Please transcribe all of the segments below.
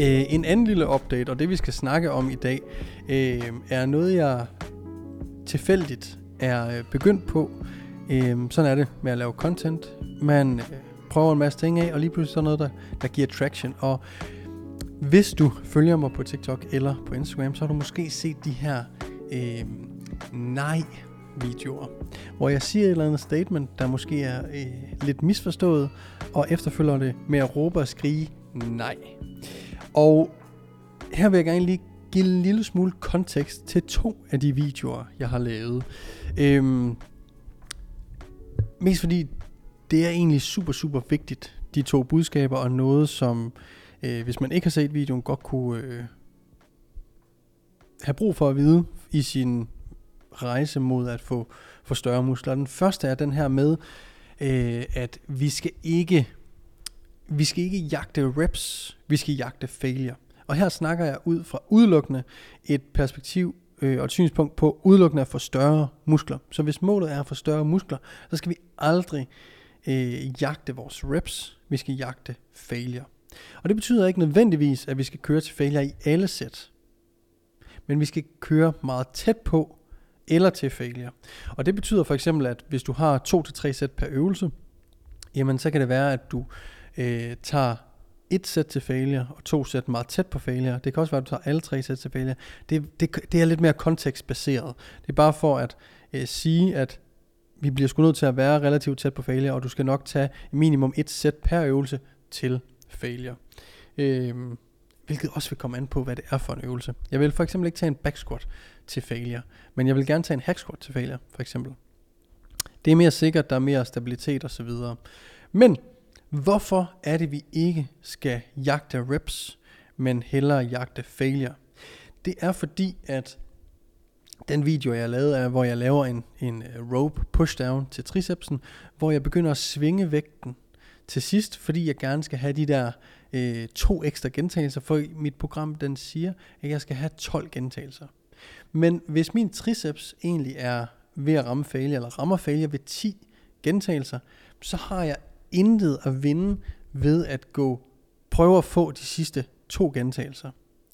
Øh, en anden lille update, og det vi skal snakke om i dag, øh, er noget, jeg tilfældigt er øh, begyndt på. Øh, sådan er det med at lave content. Man øh, prøver en masse ting af, og lige pludselig så noget, der, der giver traction. Og hvis du følger mig på TikTok eller på Instagram, så har du måske set de her øh, nej-videoer, hvor jeg siger et eller andet statement, der måske er øh, lidt misforstået, og efterfølger det med at råbe og skrige nej. Og her vil jeg gerne lige give en lille smule kontekst til to af de videoer, jeg har lavet. Øhm, mest fordi det er egentlig super, super vigtigt, de to budskaber, og noget som, øh, hvis man ikke har set videoen, godt kunne øh, have brug for at vide i sin rejse mod at få, få større muskler. Den første er den her med, øh, at vi skal ikke vi skal ikke jagte reps, vi skal jagte failure. Og her snakker jeg ud fra udelukkende et perspektiv øh, og et synspunkt på udelukkende at få større muskler. Så hvis målet er at få større muskler, så skal vi aldrig øh, jagte vores reps, vi skal jagte failure. Og det betyder ikke nødvendigvis, at vi skal køre til failure i alle sæt. Men vi skal køre meget tæt på eller til failure. Og det betyder for eksempel, at hvis du har 2-3 sæt per øvelse, jamen så kan det være, at du øh, tager et sæt til failure, og to sæt meget tæt på failure. Det kan også være, at du tager alle tre sæt til failure. Det, det, det er lidt mere kontekstbaseret. Det er bare for at øh, sige, at vi bliver sgu nødt til at være relativt tæt på failure, og du skal nok tage minimum et sæt per øvelse til failure. Øh, hvilket også vil komme an på, hvad det er for en øvelse. Jeg vil for eksempel ikke tage en back squat til failure, men jeg vil gerne tage en hack squat til failure, for eksempel. Det er mere sikkert, der er mere stabilitet osv. Men Hvorfor er det, vi ikke skal jagte reps, men hellere jagte failure? Det er fordi, at den video, jeg lavede, er, hvor jeg laver en, en øh, rope pushdown til tricepsen, hvor jeg begynder at svinge vægten til sidst, fordi jeg gerne skal have de der øh, to ekstra gentagelser, for mit program den siger, at jeg skal have 12 gentagelser. Men hvis min triceps egentlig er ved at ramme failure, eller rammer failure ved 10 gentagelser, så har jeg intet at vinde ved at gå prøve at få de sidste to gentagelser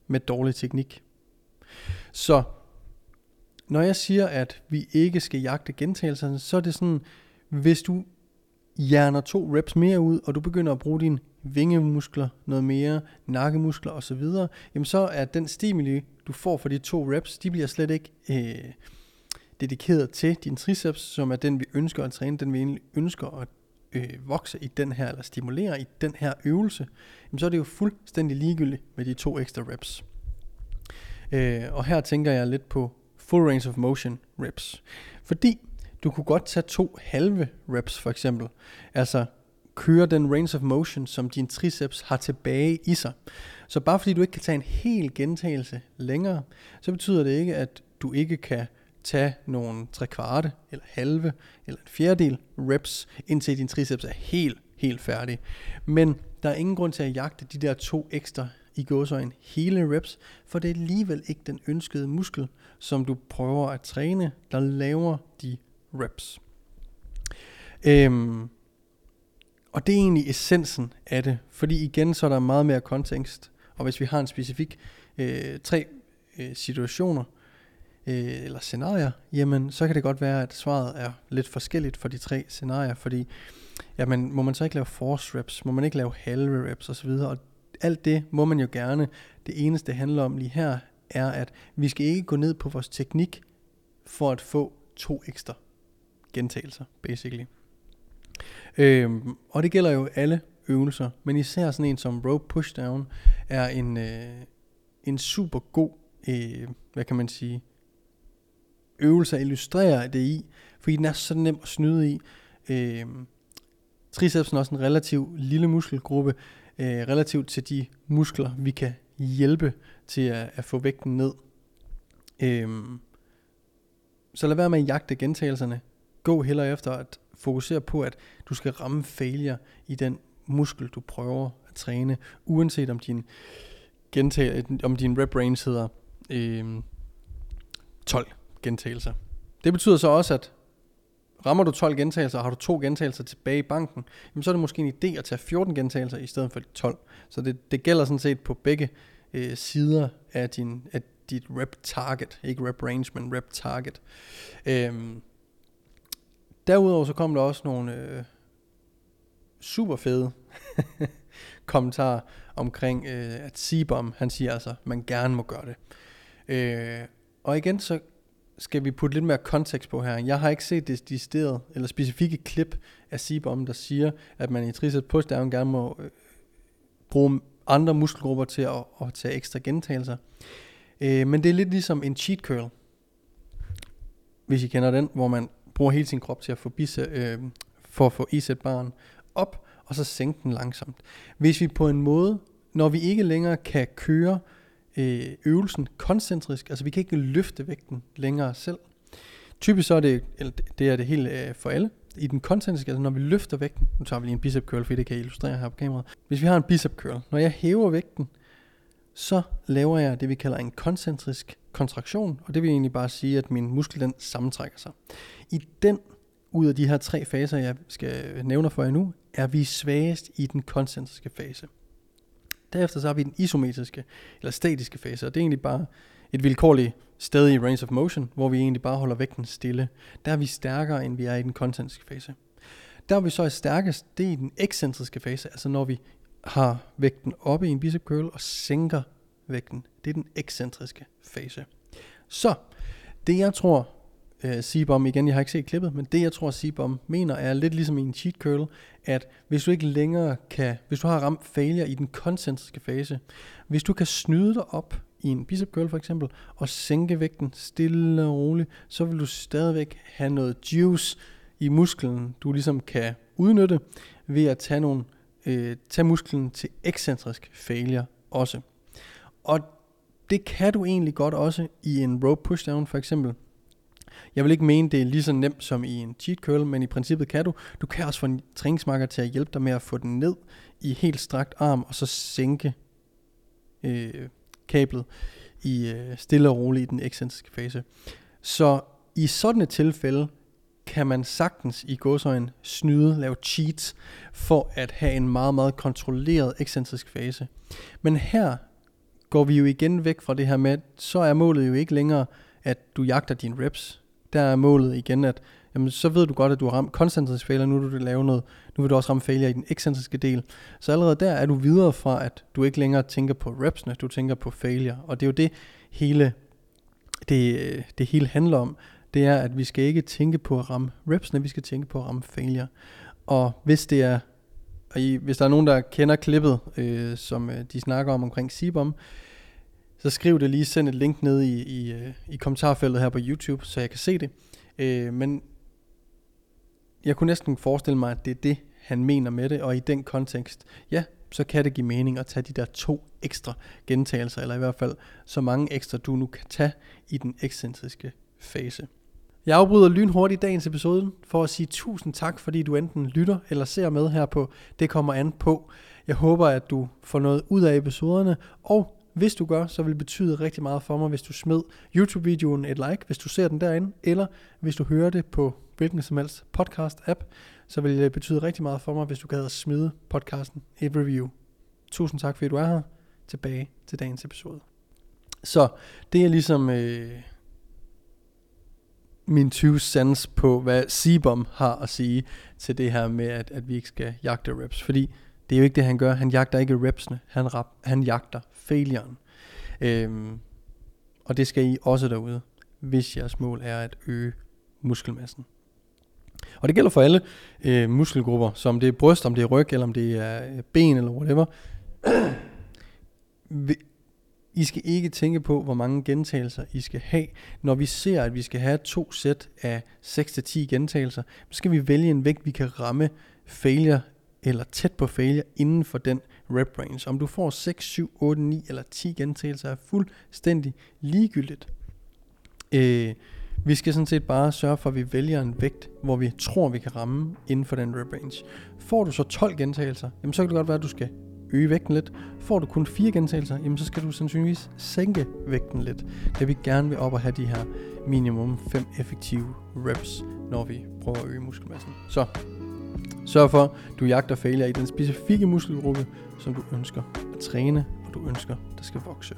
med dårlig teknik. Så når jeg siger, at vi ikke skal jagte gentagelserne, så er det sådan, hvis du hjerner to reps mere ud, og du begynder at bruge dine vingemuskler noget mere, nakkemuskler osv., jamen så er den stimuli, du får for de to reps, de bliver slet ikke øh, dedikeret til din triceps, som er den, vi ønsker at træne, den vi egentlig ønsker at øh, vokse i den her, eller stimulere i den her øvelse, jamen så er det jo fuldstændig ligegyldigt med de to ekstra reps. Øh, og her tænker jeg lidt på full range of motion reps. Fordi du kunne godt tage to halve reps for eksempel. Altså køre den range of motion, som din triceps har tilbage i sig. Så bare fordi du ikke kan tage en hel gentagelse længere, så betyder det ikke, at du ikke kan tage nogle tre kvarte, eller halve, eller en fjerdedel reps, indtil din triceps er helt, helt færdig. Men der er ingen grund til at jagte de der to ekstra i gåsøjen hele reps, for det er alligevel ikke den ønskede muskel, som du prøver at træne, der laver de reps. Øhm, og det er egentlig essensen af det, fordi igen så er der meget mere kontekst, og hvis vi har en specifik øh, tre øh, situationer, øh, eller scenarier, jamen så kan det godt være, at svaret er lidt forskelligt for de tre scenarier, fordi jamen, må man så ikke lave force reps, må man ikke lave halve reps osv., og alt det må man jo gerne. Det eneste, det handler om lige her, er, at vi skal ikke gå ned på vores teknik for at få to ekstra gentagelser, basically. Øhm, og det gælder jo alle øvelser, men især sådan en som rope pushdown er en, øh, en super god, øh, hvad kan man sige, øvelse at illustrere det i, fordi den er så nem at snyde i. Øh, tricepsen er også en relativt lille muskelgruppe, øh, relativt til de muskler, vi kan hjælpe til at, at få vægten ned. Øh, så lad være med at jagte gentagelserne. Gå heller efter at fokusere på, at du skal ramme failure i den muskel, du prøver at træne, uanset om din, gentag, om din rep range hedder øh, 12 gentagelser. Det betyder så også, at rammer du 12 gentagelser, og har du to gentagelser tilbage i banken, jamen så er det måske en idé at tage 14 gentagelser i stedet for 12. Så det, det gælder sådan set på begge øh, sider af, din, af dit rep target. Ikke rep range, men rep target. Øhm, derudover så kom der også nogle øh, super fede kommentarer omkring, øh, at Sibom, han siger altså, man gerne må gøre det. Øh, og igen, så skal vi putte lidt mere kontekst på her. Jeg har ikke set det decideret, eller specifikke klip af Sibom, der siger, at man i tricep pushdown gerne må øh, bruge andre muskelgrupper til at, at tage ekstra gentagelser. Øh, men det er lidt ligesom en cheat curl, hvis I kender den, hvor man bruger hele sin krop til at få, bise, øh, for at få isæt barn op, og så sænke den langsomt. Hvis vi på en måde, når vi ikke længere kan køre øh, øvelsen koncentrisk, altså vi kan ikke løfte vægten længere selv. Typisk så er det, eller det er det helt øh, for alle, i den koncentriske, altså når vi løfter vægten, nu tager vi lige en bicep curl, fordi det kan jeg illustrere her på kameraet. Hvis vi har en bicep curl, når jeg hæver vægten, så laver jeg det, vi kalder en koncentrisk kontraktion, og det vil egentlig bare sige, at min muskel den sammentrækker sig. I den, ud af de her tre faser, jeg skal nævne for jer nu, er vi svagest i den koncentriske fase. Derefter så har vi den isometriske, eller statiske fase, og det er egentlig bare et vilkårligt sted i range of motion, hvor vi egentlig bare holder vægten stille. Der er vi stærkere, end vi er i den koncentriske fase. Der er vi så er stærkest, det er i den ekscentriske fase, altså når vi har vægten oppe i en bicep curl og sænker vægten. Det er den ekscentriske fase. Så, det jeg tror, øh, Sibom, igen, jeg har ikke set klippet, men det jeg tror, Sibom mener, er lidt ligesom i en cheat curl, at hvis du ikke længere kan, hvis du har ramt failure i den koncentriske fase, hvis du kan snyde dig op i en bicep curl for eksempel, og sænke vægten stille og roligt, så vil du stadigvæk have noget juice i musklen, du ligesom kan udnytte ved at tage nogle øh, tage musklen til ekscentrisk failure også. Og det kan du egentlig godt også i en rope pushdown for eksempel. Jeg vil ikke mene, det er lige så nemt som i en cheat curl, men i princippet kan du. Du kan også få en træningsmarker til at hjælpe dig med at få den ned i helt strakt arm, og så sænke øh, kablet i øh, stille og roligt i den ekscentriske fase. Så i sådan et tilfælde kan man sagtens i godsøjen snyde, lave cheats, for at have en meget, meget kontrolleret ekscentrisk fase. Men her går vi jo igen væk fra det her med, så er målet jo ikke længere, at du jagter dine reps. Der er målet igen, at jamen, så ved du godt, at du har ramt koncentrisk failure, nu vil du lave noget, nu vil du også ramme failure i den ekscentriske del. Så allerede der er du videre fra, at du ikke længere tænker på repsene, du tænker på failure. Og det er jo det hele, det, det hele handler om det er, at vi skal ikke tænke på at ramme repsene, vi skal tænke på at ramme failure. Og hvis det er, og I, hvis der er nogen, der kender klippet, øh, som øh, de snakker om omkring Sibom, så skriv det lige, send et link ned i, i, øh, i kommentarfeltet her på YouTube, så jeg kan se det. Øh, men jeg kunne næsten forestille mig, at det er det, han mener med det, og i den kontekst, ja, så kan det give mening at tage de der to ekstra gentagelser, eller i hvert fald så mange ekstra, du nu kan tage i den ekscentriske fase. Jeg afbryder lynhurtigt dagens episode for at sige tusind tak, fordi du enten lytter eller ser med her på Det kommer an på. Jeg håber, at du får noget ud af episoderne, og hvis du gør, så vil det betyde rigtig meget for mig, hvis du smed YouTube-videoen et like, hvis du ser den derinde, eller hvis du hører det på hvilken som helst podcast-app, så vil det betyde rigtig meget for mig, hvis du gad at smide podcasten et review. Tusind tak, fordi du er her. Tilbage til dagens episode. Så det er ligesom... Øh min 20 cents på, hvad Sibom har at sige til det her med, at, at vi ikke skal jagte reps. Fordi det er jo ikke det, han gør. Han jagter ikke repsene. Han, rap, han jagter failuren. Øhm, Og det skal I også derude, hvis jeres mål er at øge muskelmassen. Og det gælder for alle øh, muskelgrupper, som det er bryst, om det er ryg, eller om det er øh, ben, eller whatever. I skal ikke tænke på, hvor mange gentagelser I skal have. Når vi ser, at vi skal have to sæt af 6-10 gentagelser, så skal vi vælge en vægt, vi kan ramme failure eller tæt på failure inden for den rep range. Om du får 6, 7, 8, 9 eller 10 gentagelser er fuldstændig ligegyldigt. Øh, vi skal sådan set bare sørge for, at vi vælger en vægt, hvor vi tror, vi kan ramme inden for den rep range. Får du så 12 gentagelser, jamen så kan det godt være, at du skal øge vægten lidt. Får du kun 4 gentagelser, jamen så skal du sandsynligvis sænke vægten lidt. Da vi gerne vil op og have de her minimum 5 effektive reps, når vi prøver at øge muskelmassen. Så sørg for, at du jagter failure i den specifikke muskelgruppe, som du ønsker at træne, og du ønsker, der skal vokse.